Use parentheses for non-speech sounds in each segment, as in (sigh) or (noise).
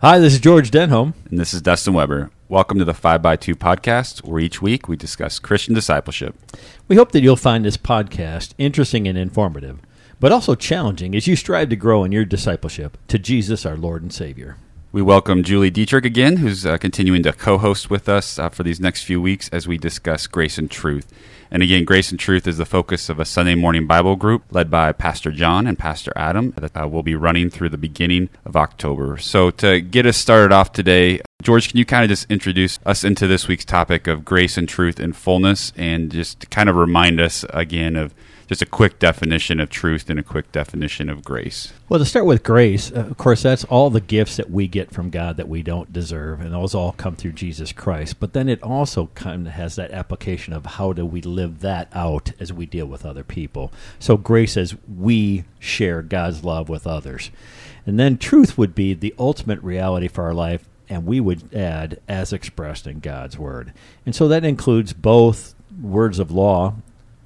Hi, this is George Denholm. And this is Dustin Weber. Welcome to the 5x2 podcast, where each week we discuss Christian discipleship. We hope that you'll find this podcast interesting and informative, but also challenging as you strive to grow in your discipleship to Jesus, our Lord and Savior. We welcome Julie Dietrich again, who's uh, continuing to co host with us uh, for these next few weeks as we discuss grace and truth. And again, Grace and Truth is the focus of a Sunday morning Bible group led by Pastor John and Pastor Adam that uh, will be running through the beginning of October. So, to get us started off today, George, can you kind of just introduce us into this week's topic of grace and truth in fullness and just kind of remind us again of just a quick definition of truth and a quick definition of grace. Well, to start with grace, uh, of course, that's all the gifts that we get from God that we don't deserve, and those all come through Jesus Christ. But then it also kind of has that application of how do we live that out as we deal with other people. So grace as we share God's love with others. And then truth would be the ultimate reality for our life and we would add as expressed in God's word. And so that includes both words of law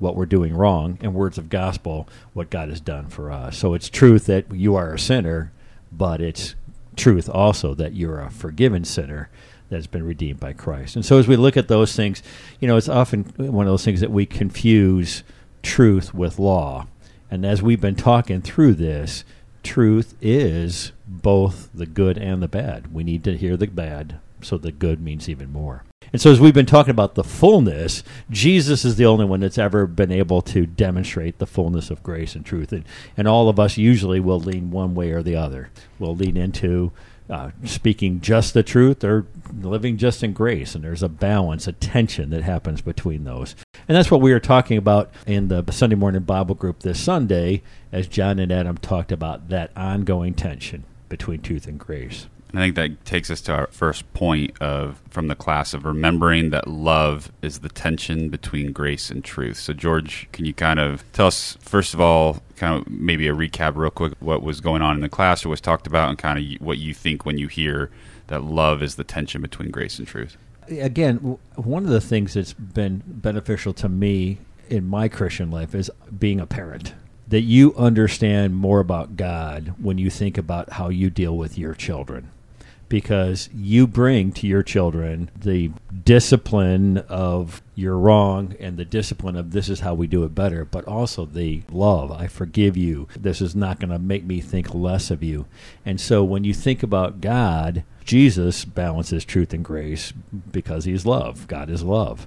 what we're doing wrong, and words of gospel, what God has done for us. So it's truth that you are a sinner, but it's truth also that you're a forgiven sinner that has been redeemed by Christ. And so as we look at those things, you know, it's often one of those things that we confuse truth with law. And as we've been talking through this, truth is both the good and the bad. We need to hear the bad, so the good means even more. And so, as we've been talking about the fullness, Jesus is the only one that's ever been able to demonstrate the fullness of grace and truth. And, and all of us usually will lean one way or the other. We'll lean into uh, speaking just the truth or living just in grace. And there's a balance, a tension that happens between those. And that's what we were talking about in the Sunday morning Bible group this Sunday as John and Adam talked about that ongoing tension between truth and grace. I think that takes us to our first point of from the class of remembering that love is the tension between grace and truth. So George, can you kind of tell us first of all kind of maybe a recap real quick what was going on in the class or was talked about and kind of what you think when you hear that love is the tension between grace and truth? Again, one of the things that's been beneficial to me in my Christian life is being a parent that you understand more about God when you think about how you deal with your children because you bring to your children the discipline of you're wrong and the discipline of this is how we do it better, but also the love, I forgive you. This is not going to make me think less of you. And so when you think about God, Jesus balances truth and grace because he's love. God is love.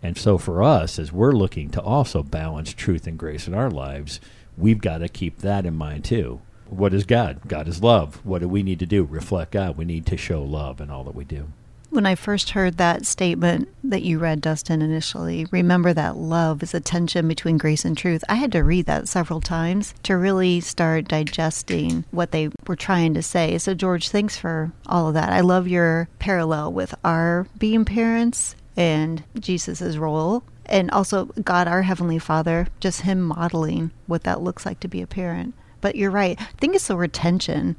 And so for us, as we're looking to also balance truth and grace in our lives, we've got to keep that in mind too. What is God? God is love. What do we need to do? Reflect God. We need to show love in all that we do. When I first heard that statement that you read, Dustin, initially, remember that love is a tension between grace and truth. I had to read that several times to really start digesting what they were trying to say. So, George, thanks for all of that. I love your parallel with our being parents and Jesus' role and also God, our Heavenly Father, just Him modeling what that looks like to be a parent. But you're right. I think it's the retention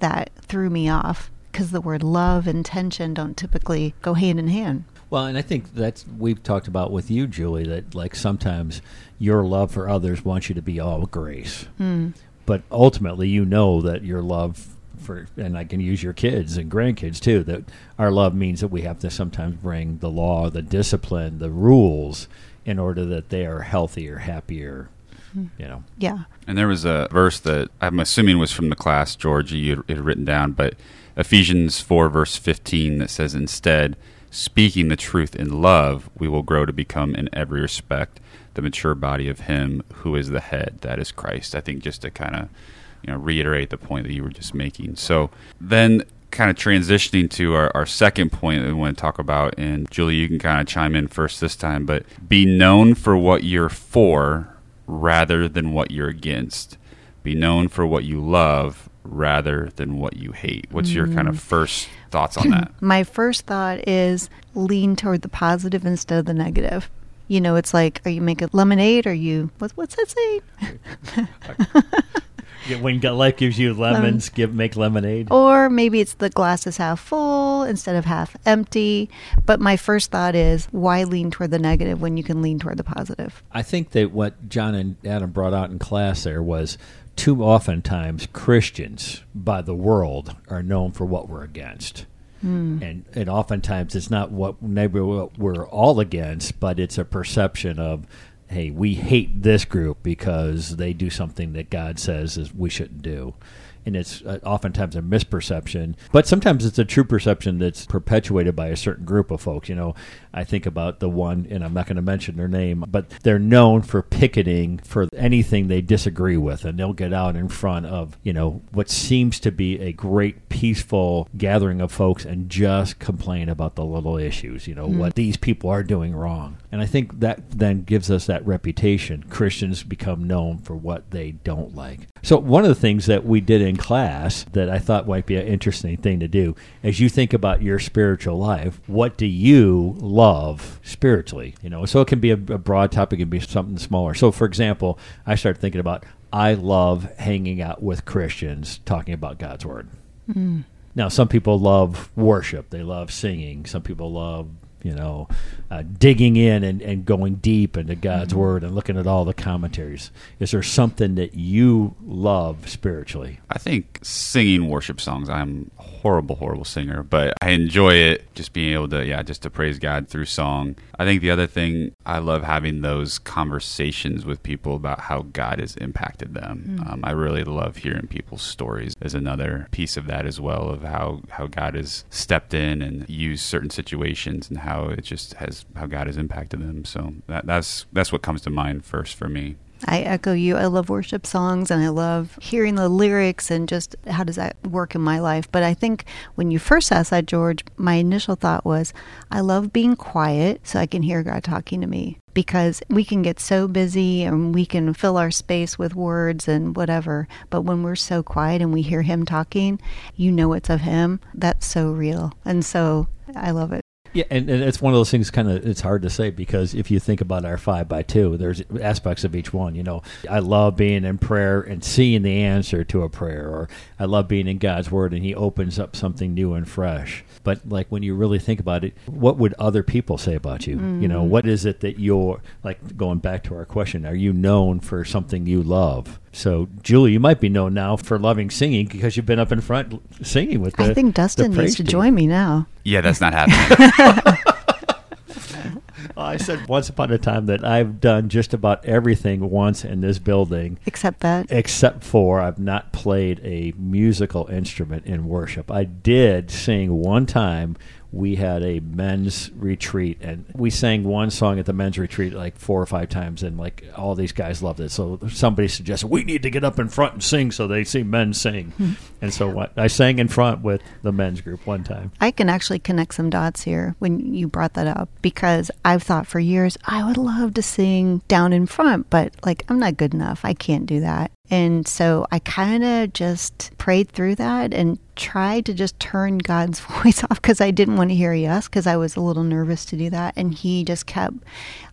that threw me off because the word love and tension don't typically go hand in hand. Well, and I think that's we've talked about with you, Julie, that like sometimes your love for others wants you to be all grace, mm. but ultimately you know that your love for, and I can use your kids and grandkids too, that our love means that we have to sometimes bring the law, the discipline, the rules in order that they are healthier, happier, Mm-hmm. you know. Yeah. And there was a verse that I'm assuming was from the class, George, you had written down, but Ephesians 4, verse 15, that says, Instead, speaking the truth in love, we will grow to become, in every respect, the mature body of Him who is the head, that is Christ. I think just to kind of you know reiterate the point that you were just making. So then kind of transitioning to our, our second point that we want to talk about, and Julie, you can kind of chime in first this time, but be known for what you're for rather than what you're against. Be known for what you love rather than what you hate. What's your kind of mm. first thoughts on that? (clears throat) My first thought is lean toward the positive instead of the negative. You know, it's like, are you making lemonade? Or you what's what's that saying? (laughs) when life gives you lemons, give make lemonade. Or maybe it's the glass is half full instead of half empty. But my first thought is, why lean toward the negative when you can lean toward the positive? I think that what John and Adam brought out in class there was too oftentimes Christians by the world are known for what we're against. Hmm. And, and oftentimes it's not what maybe what we're all against, but it's a perception of, hey, we hate this group because they do something that God says is we shouldn't do and it's uh, oftentimes a misperception, but sometimes it's a true perception that's perpetuated by a certain group of folks. You know, I think about the one, and I'm not going to mention their name, but they're known for picketing for anything they disagree with, and they'll get out in front of, you know, what seems to be a great peaceful gathering of folks and just complain about the little issues, you know, what these people are doing wrong. And I think that then gives us that reputation. Christians become known for what they don't like. So, one of the things that we did in class that I thought might be an interesting thing to do as you think about your spiritual life, what do you love spiritually? You know, so it can be a, a broad topic, it can be something smaller. So, for example, I started thinking about I love hanging out with Christians talking about God's Word. Hmm. Now, some people love worship, they love singing, some people love you know, uh, digging in and, and going deep into God's Word and looking at all the commentaries. Is there something that you love spiritually? I think singing worship songs. I'm a horrible, horrible singer, but I enjoy it. Just being able to, yeah, just to praise God through song. I think the other thing I love having those conversations with people about how God has impacted them. Um, I really love hearing people's stories. Is another piece of that as well of how how God has stepped in and used certain situations and how it just has how God has impacted them. So that, that's that's what comes to mind first for me. I echo you. I love worship songs and I love hearing the lyrics and just how does that work in my life. But I think when you first asked that, George, my initial thought was I love being quiet so I can hear God talking to me because we can get so busy and we can fill our space with words and whatever. But when we're so quiet and we hear Him talking, you know it's of Him. That's so real. And so I love it. Yeah, and, and it's one of those things. Kind of, it's hard to say because if you think about our five by two, there's aspects of each one. You know, I love being in prayer and seeing the answer to a prayer, or I love being in God's Word and He opens up something new and fresh. But like when you really think about it, what would other people say about you? You know, mm. what is it that you're like? Going back to our question, are you known for something you love? So, Julie, you might be known now for loving singing because you've been up in front singing with the. I think Dustin needs to team. join me now. Yeah, that's not happening. (laughs) (laughs) I said once upon a time that I've done just about everything once in this building, Except that. except for I've not played a musical instrument in worship. I did sing one time. We had a men's retreat, and we sang one song at the men's retreat like four or five times, and like all these guys loved it. So somebody suggested we need to get up in front and sing, so they see men sing. Hmm. and so what I sang in front with the men's group one time. I can actually connect some dots here when you brought that up because I've thought for years I would love to sing down in front, but like I'm not good enough. I can't do that. And so I kind of just prayed through that and tried to just turn God's (laughs) voice off because I didn't want to hear yes because I was a little nervous to do that. And He just kept,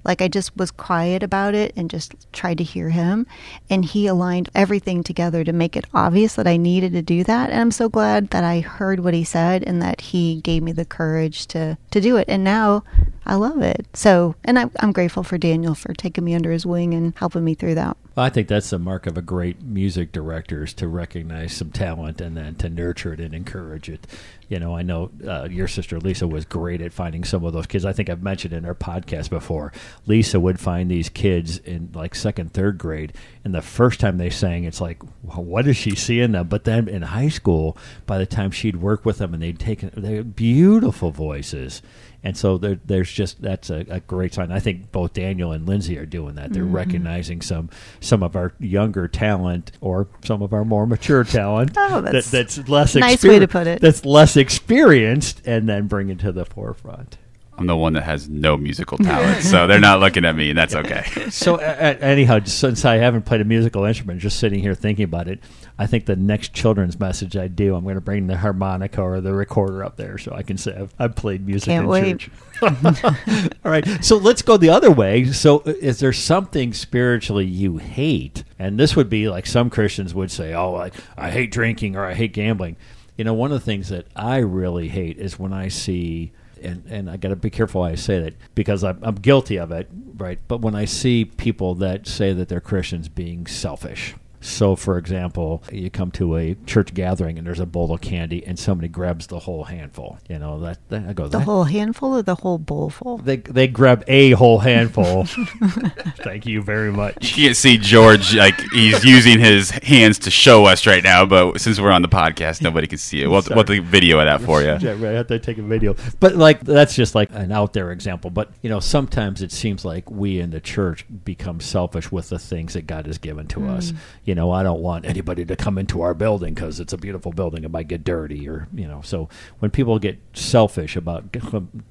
like, I just was quiet about it and just tried to hear Him. And He aligned everything together to make it obvious that I needed to do that. And I'm so glad that I heard what He said and that He gave me the courage to, to do it. And now I love it. So, and I'm, I'm grateful for Daniel for taking me under his wing and helping me through that. Well, I think that's the mark of a great music director is to recognize some talent and then to nurture it and encourage it. You know, I know uh, your sister Lisa was great at finding some of those kids. I think I've mentioned in our podcast before. Lisa would find these kids in like second, third grade, and the first time they sang, it's like, what she seeing them? But then in high school, by the time she'd work with them and they'd taken, they had beautiful voices. And so there, there's just that's a, a great sign. I think both Daniel and Lindsay are doing that. They're mm-hmm. recognizing some some of our younger talent or some of our more mature talent (laughs) Oh, that's that, that's less nice way to put it. That's less experienced, and then bring it to the forefront. I'm the one that has no musical (laughs) talent, so they're not looking at me, and that's okay. (laughs) So, uh, anyhow, since I haven't played a musical instrument, just sitting here thinking about it, I think the next children's message I do, I'm going to bring the harmonica or the recorder up there so I can say I've, I've played music Can't in wait. church. (laughs) All right, so let's go the other way. So, uh, is there something spiritually you hate? And this would be like some Christians would say, "Oh, I, I hate drinking or I hate gambling." You know, one of the things that I really hate is when I see and, and I got to be careful I say that because I'm, I'm guilty of it, right? But when I see people that say that they're Christians being selfish, So, for example, you come to a church gathering and there's a bowl of candy, and somebody grabs the whole handful. You know that, that I go The "That- whole handful or the whole bowlful? They they grab a whole handful. (laughs) Thank you very much. You can't see George like he's using his hands to show us right now, but since we're on the podcast, nobody can see it. We'll, we'll have to video of that for you. Yeah, right. I have to take a video. But like that's just like an out there example. But you know, sometimes it seems like we in the church become selfish with the things that God has given to mm. us. You know, I don't want anybody to come into our building because it's a beautiful building. It might get dirty, or you know. So when people get selfish about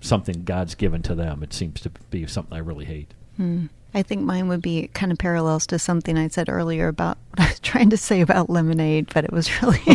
something God's given to them, it seems to be something I really hate. Hmm. I think mine would be kind of parallels to something I said earlier about (laughs) what I was trying to say about lemonade, but it was really (laughs)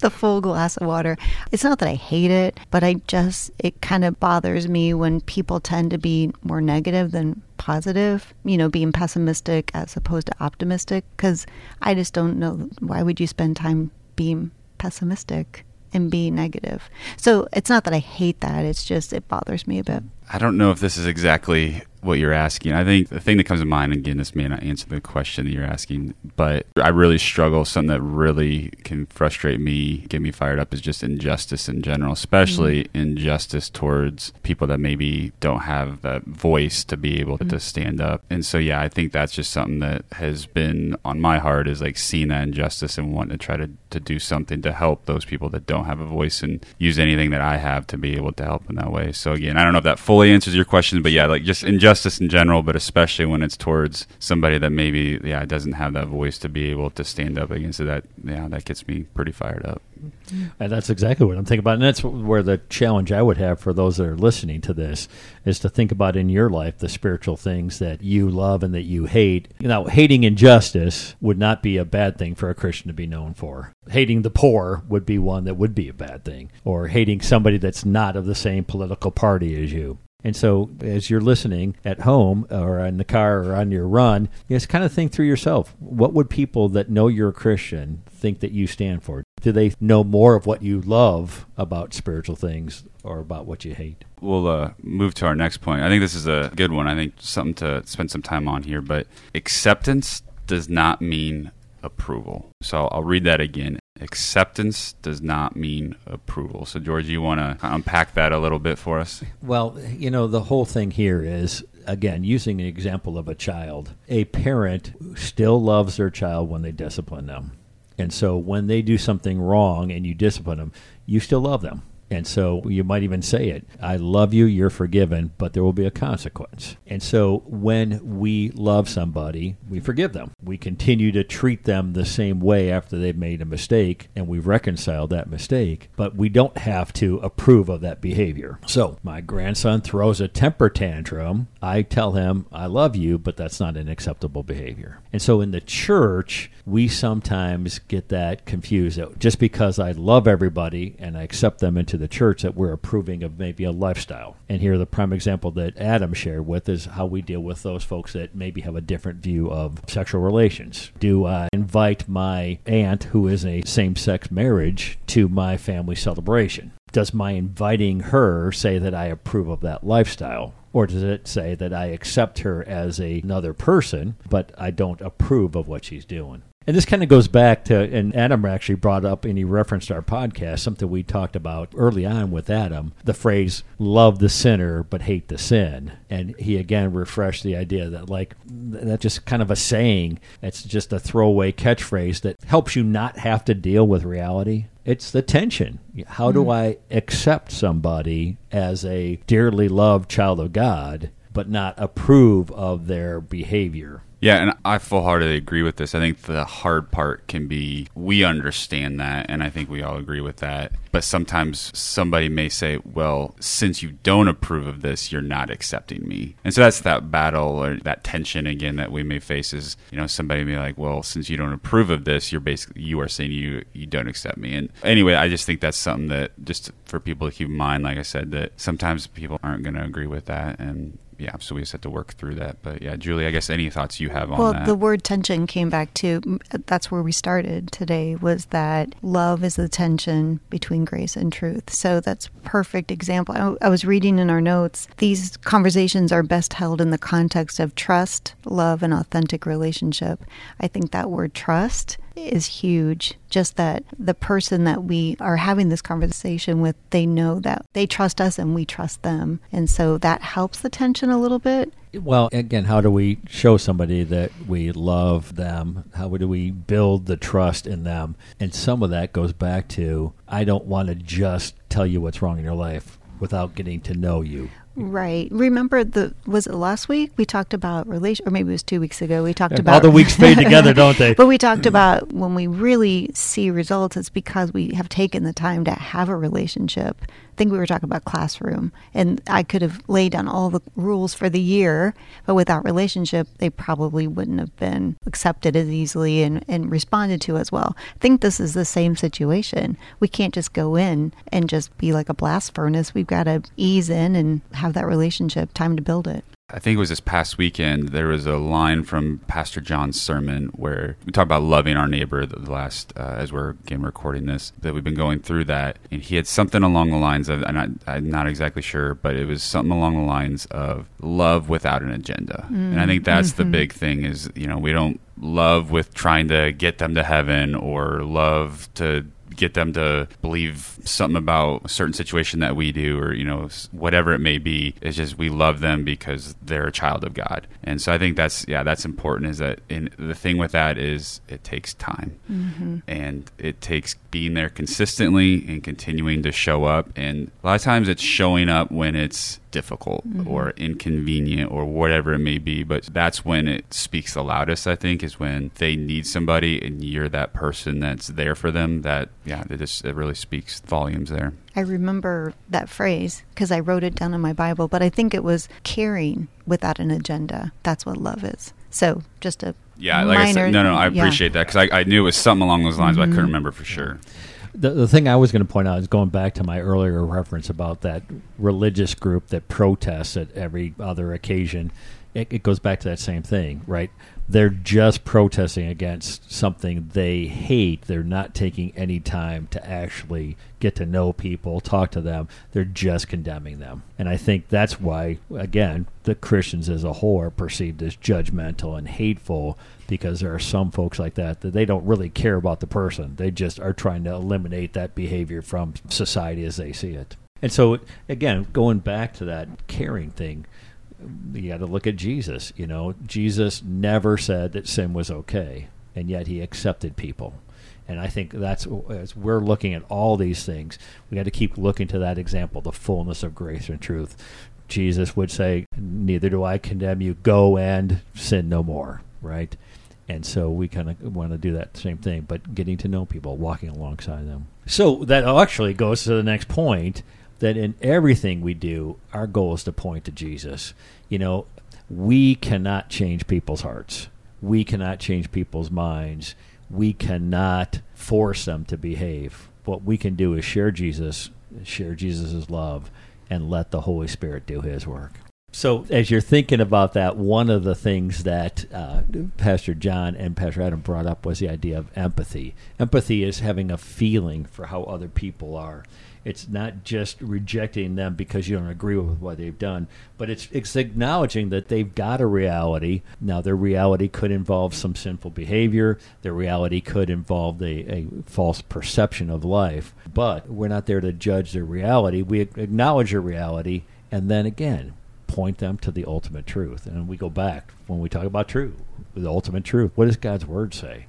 the full glass of water. It's not that I hate it, but I just, it kind of bothers me when people tend to be more negative than positive, you know, being pessimistic as opposed to optimistic, because I just don't know why would you spend time being pessimistic and be negative. So it's not that I hate that, it's just, it bothers me a bit. I don't know if this is exactly what you're asking. I think the thing that comes to mind, again, this may not answer the question that you're asking, but I really struggle. Something that really can frustrate me, get me fired up, is just injustice in general, especially mm-hmm. injustice towards people that maybe don't have that voice to be able mm-hmm. to stand up. And so, yeah, I think that's just something that has been on my heart is like seeing that injustice and wanting to try to, to do something to help those people that don't have a voice and use anything that I have to be able to help in that way. So, again, I don't know if that fully answers your question, but yeah, like just injustice in general, but especially when it's towards somebody that maybe, yeah, doesn't have that voice to be able to stand up against it. That, yeah, that gets me pretty fired up. Mm-hmm. And that's exactly what I'm thinking about. And that's where the challenge I would have for those that are listening to this is to think about in your life the spiritual things that you love and that you hate. Now, hating injustice would not be a bad thing for a Christian to be known for. Hating the poor would be one that would be a bad thing, or hating somebody that's not of the same political party as you. And so, as you're listening at home or in the car or on your run, just kind of think through yourself what would people that know you're a Christian think that you stand for? Do they know more of what you love about spiritual things or about what you hate? We'll uh, move to our next point. I think this is a good one. I think something to spend some time on here. But acceptance does not mean approval. So I'll read that again. Acceptance does not mean approval. So, George, you want to unpack that a little bit for us? Well, you know, the whole thing here is again, using an example of a child, a parent still loves their child when they discipline them. And so when they do something wrong and you discipline them, you still love them. And so you might even say it I love you, you're forgiven, but there will be a consequence. And so when we love somebody, we forgive them. We continue to treat them the same way after they've made a mistake and we've reconciled that mistake, but we don't have to approve of that behavior. So my grandson throws a temper tantrum. I tell him, I love you, but that's not an acceptable behavior. And so in the church, we sometimes get that confused just because I love everybody and I accept them into the church that we're approving of maybe a lifestyle. And here the prime example that Adam shared with is how we deal with those folks that maybe have a different view of sexual relations. Do I invite my aunt who is a same-sex marriage to my family celebration? Does my inviting her say that I approve of that lifestyle? Or does it say that I accept her as a, another person, but I don't approve of what she's doing? And this kind of goes back to, and Adam actually brought up and he referenced our podcast, something we talked about early on with Adam, the phrase, love the sinner but hate the sin. And he again refreshed the idea that, like, that's just kind of a saying. It's just a throwaway catchphrase that helps you not have to deal with reality. It's the tension. How do mm-hmm. I accept somebody as a dearly loved child of God, but not approve of their behavior? Yeah, and I full heartedly agree with this. I think the hard part can be we understand that, and I think we all agree with that. But sometimes somebody may say, well, since you don't approve of this, you're not accepting me. And so that's that battle or that tension again that we may face is, you know, somebody may be like, well, since you don't approve of this, you're basically, you are saying you, you don't accept me. And anyway, I just think that's something that just for people to keep in mind, like I said, that sometimes people aren't going to agree with that. And yeah, so we just had to work through that. But yeah, Julie, I guess any thoughts you have on well, that? the word tension came back to that's where we started today was that love is the tension between grace and truth. So that's perfect example. I, I was reading in our notes these conversations are best held in the context of trust, love, and authentic relationship. I think that word trust is huge. Just that the person that we are having this conversation with, they know that they trust us and we trust them. And so that helps the tension a little bit. Well, again, how do we show somebody that we love them? How do we build the trust in them? And some of that goes back to I don't want to just tell you what's wrong in your life without getting to know you. Right. Remember the was it last week we talked about relation or maybe it was 2 weeks ago we talked about all the weeks fade together, (laughs) don't they? But we talked about when we really see results it's because we have taken the time to have a relationship. Think we were talking about classroom and I could have laid down all the rules for the year, but without relationship they probably wouldn't have been accepted as easily and, and responded to as well. I think this is the same situation. We can't just go in and just be like a blast furnace. We've got to ease in and have that relationship, time to build it. I think it was this past weekend. There was a line from Pastor John's sermon where we talk about loving our neighbor. The last, uh, as we're again recording this, that we've been going through that, and he had something along the lines of, and I, I'm not exactly sure, but it was something along the lines of love without an agenda. Mm. And I think that's mm-hmm. the big thing is you know we don't love with trying to get them to heaven or love to get them to believe something about a certain situation that we do or you know whatever it may be. It's just we love them because they're a child of god. And so i think that's yeah that's important is that in the thing with that is it takes time. Mm-hmm. and it takes being there consistently and continuing to show up. And a lot of times it's showing up when it's difficult mm-hmm. or inconvenient or whatever it may be. But that's when it speaks the loudest, I think, is when they need somebody and you're that person that's there for them. That, yeah, it just it really speaks volumes there. I remember that phrase because I wrote it down in my Bible, but I think it was caring without an agenda. That's what love is. So just a yeah, like minor, I said, no, no, I appreciate yeah. that because I, I, knew it was something along those lines, mm-hmm. but I couldn't mm-hmm. remember for sure the, the thing I was going to point out is going back to my earlier reference about that religious group that protests at every other occasion. It, it goes back to that same thing, right? They're just protesting against something they hate. They're not taking any time to actually get to know people, talk to them. They're just condemning them. And I think that's why, again, the Christians as a whole are perceived as judgmental and hateful because there are some folks like that that they don't really care about the person. They just are trying to eliminate that behavior from society as they see it. And so, again, going back to that caring thing, you got to look at Jesus. You know, Jesus never said that sin was okay, and yet he accepted people. And I think that's as we're looking at all these things, we got to keep looking to that example, the fullness of grace and truth. Jesus would say, Neither do I condemn you, go and sin no more, right? And so we kind of want to do that same thing, but getting to know people, walking alongside them. So that actually goes to the next point that in everything we do, our goal is to point to Jesus. You know, we cannot change people's hearts. We cannot change people's minds. We cannot force them to behave. What we can do is share Jesus, share Jesus' love, and let the Holy Spirit do his work. So, as you're thinking about that, one of the things that uh, Pastor John and Pastor Adam brought up was the idea of empathy. Empathy is having a feeling for how other people are. It's not just rejecting them because you don't agree with what they've done, but it's, it's acknowledging that they've got a reality. Now, their reality could involve some sinful behavior, their reality could involve a, a false perception of life, but we're not there to judge their reality. We acknowledge their reality, and then again, point them to the ultimate truth. And we go back when we talk about truth, the ultimate truth. What does God's word say?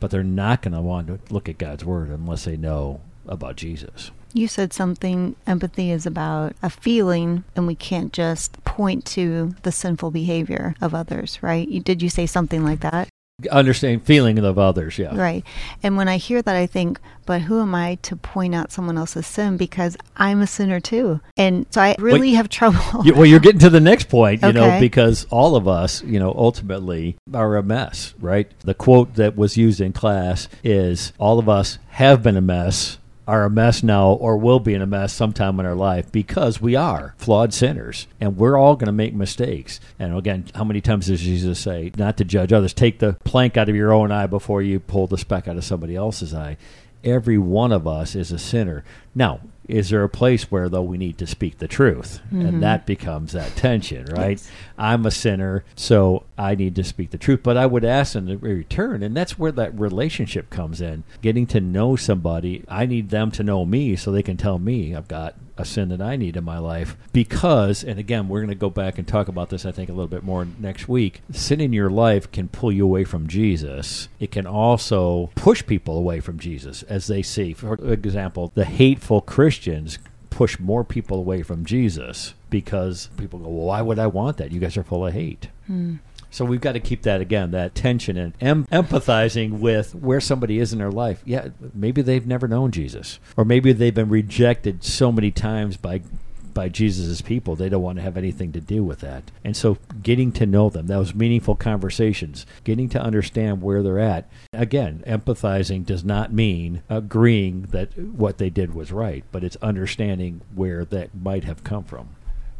But they're not going to want to look at God's word unless they know about Jesus. You said something, empathy is about a feeling, and we can't just point to the sinful behavior of others, right? You, did you say something like that? understand feeling of others yeah right and when i hear that i think but who am i to point out someone else's sin because i'm a sinner too and so i really well, have trouble (laughs) you, well you're getting to the next point you okay. know because all of us you know ultimately are a mess right the quote that was used in class is all of us have been a mess are a mess now or will be in a mess sometime in our life because we are flawed sinners and we're all going to make mistakes. And again, how many times does Jesus say, not to judge others? Take the plank out of your own eye before you pull the speck out of somebody else's eye. Every one of us is a sinner. Now, is there a place where though we need to speak the truth Mm-hmm. and that becomes that tension right Yes. i'm a sinner so i need to speak the truth but i would ask in return and that's where that relationship comes in getting to know somebody i need them to know me so they can tell me i've got a sin that i need in my life because and again we're going to go back and talk about this i think a little bit more next week sin in your life can pull you away from jesus it can also push people away from jesus as they see for example the hateful christians push more people away from Jesus because people go, well, why would I want that? You guys are full of hate. Hmm. So we've got to keep that again, that tension and em- empathizing with where somebody is in their life. Yeah, maybe they've never known Jesus, or maybe they've been rejected so many times by by Jesus' people, they don't want to have anything to do with that. And so getting to know them, those meaningful conversations, getting to understand where they're at. Again, empathizing does not mean agreeing that what they did was right, but it's understanding where that might have come from.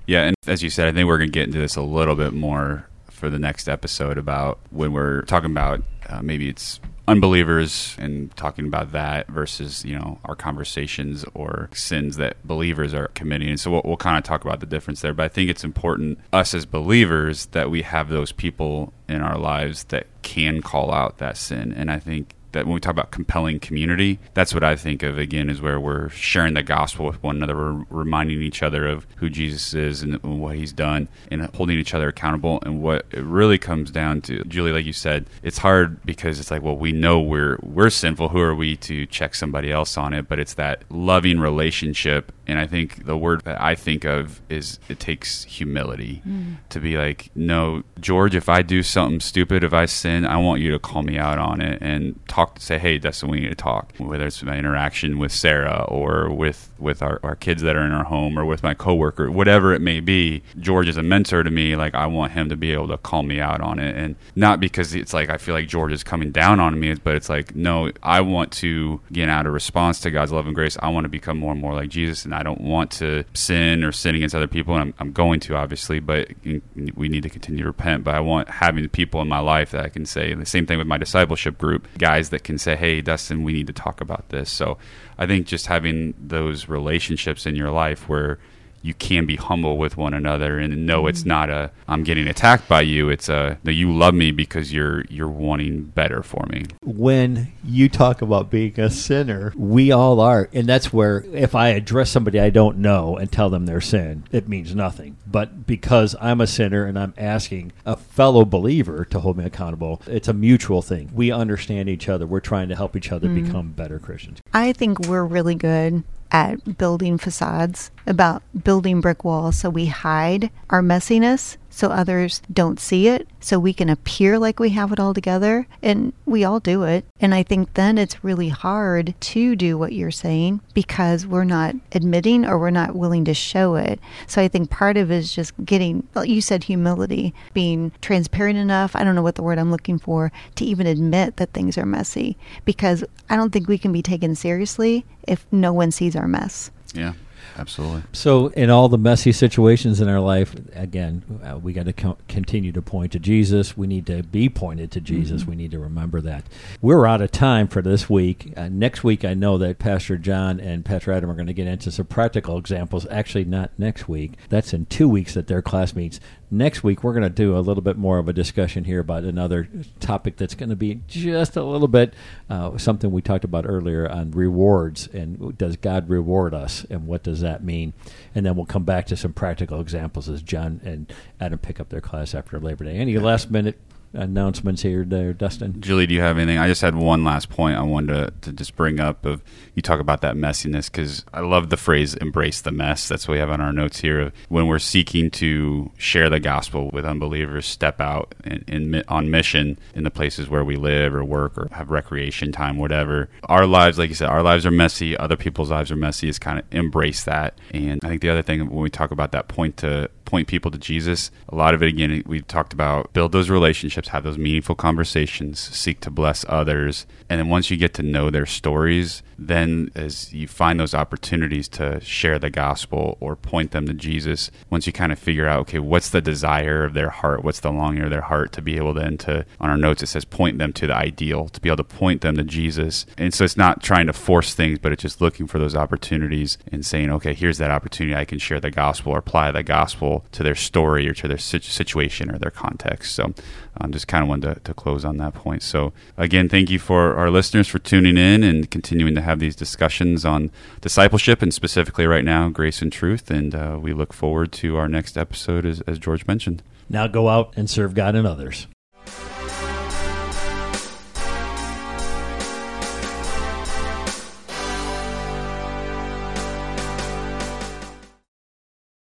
Yeah, and as you said, I think we're going to get into this a little bit more for the next episode about when we're talking about uh, maybe it's unbelievers and talking about that versus you know our conversations or sins that believers are committing. And so we'll, we'll kind of talk about the difference there. But I think it's important us as believers that we have those people in our lives that can call out that sin. And I think that when we talk about compelling community, that's what I think of again is where we're sharing the gospel with one another, we're reminding each other of who Jesus is and what he's done and holding each other accountable. And what it really comes down to, Julie, like you said, it's hard because it's like, well, we know we're we're sinful. Who are we to check somebody else on it? But it's that loving relationship. And I think the word that I think of is it takes humility mm. to be like, no, George, if I do something stupid, if I sin, I want you to call me out on it and talk, say, hey, that's Dustin, we need to talk. Whether it's my interaction with Sarah or with, with our, our kids that are in our home or with my coworker, whatever it may be, George is a mentor to me. Like, I want him to be able to call me out on it. And not because it's like I feel like George is coming down on me, but it's like, no, I want to, get out of response to God's love and grace, I want to become more and more like Jesus. And I don't want to sin or sin against other people. And I'm, I'm going to, obviously, but we need to continue to repent. But I want having people in my life that I can say the same thing with my discipleship group, guys that can say, hey, Dustin, we need to talk about this. So I think just having those relationships in your life where you can be humble with one another and know it's mm-hmm. not a I'm getting attacked by you. It's a that you love me because you're you're wanting better for me. when you talk about being a sinner, we all are. And that's where if I address somebody I don't know and tell them their sin, it means nothing. But because I'm a sinner and I'm asking a fellow believer to hold me accountable, it's a mutual thing. We understand each other. We're trying to help each other mm-hmm. become better Christians. I think we're really good at building facades, about building brick walls so we hide our messiness so others don't see it, so we can appear like we have it all together. And we all do it. And I think then it's really hard to do what you're saying because we're not admitting or we're not willing to show it. So I think part of it is just getting, well, you said humility, being transparent enough. I don't know what the word I'm looking for to even admit that things are messy because I don't think we can be taken seriously if no one sees our mess. Yeah, absolutely. So, in all the messy situations in our life, again, uh, we got to co- continue to point to Jesus. We need to be pointed to Jesus. We need to remember that. We're out of time for this week. Uh, next week, I know that Pastor John and Pastor Adam are going to get into some practical examples. Actually, not next week. That's in two weeks that their class meets. Next week, we're going to do a little bit more of a discussion here about another topic that's going to be just a little bit uh, something we talked about earlier on rewards and does God reward us and what does that mean? And then we'll come back to some practical examples as John and Adam pick up their class after Labor Day. Any last minute announcements here, there, Dustin? Julie, do you have anything? I just had one last point I wanted to, to just bring up. Of you talk about that messiness because I love the phrase "embrace the mess." That's what we have on our notes here. When we're seeking to share the gospel with unbelievers, step out in, in, on mission in the places where we live or work or have recreation time, whatever. Our lives, like you said, our lives are messy. Other people's lives are messy. Is kind of embrace that. And I think the other thing when we talk about that point to point people to Jesus. A lot of it, again, we talked about build those relationships, have those meaningful conversations, seek to bless others. And then once you get to know their stories, then as you find those opportunities to share the gospel or point them to Jesus, once you kind of figure out, okay, what's the desire of their heart? What's the longing of their heart to be able then to, on our notes, it says point them to the ideal, to be able to point them to Jesus. And so it's not trying to force things, but it's just looking for those opportunities and saying, okay, here's that opportunity. I can share the gospel or apply the gospel to their story or to their situation or their context. So I um, just kind of wanted to, to close on that point. So again, thank you for our listeners for tuning in and continuing to have these discussions on discipleship and specifically right now, grace and truth. And uh, we look forward to our next episode, as, as George mentioned. Now go out and serve God and others.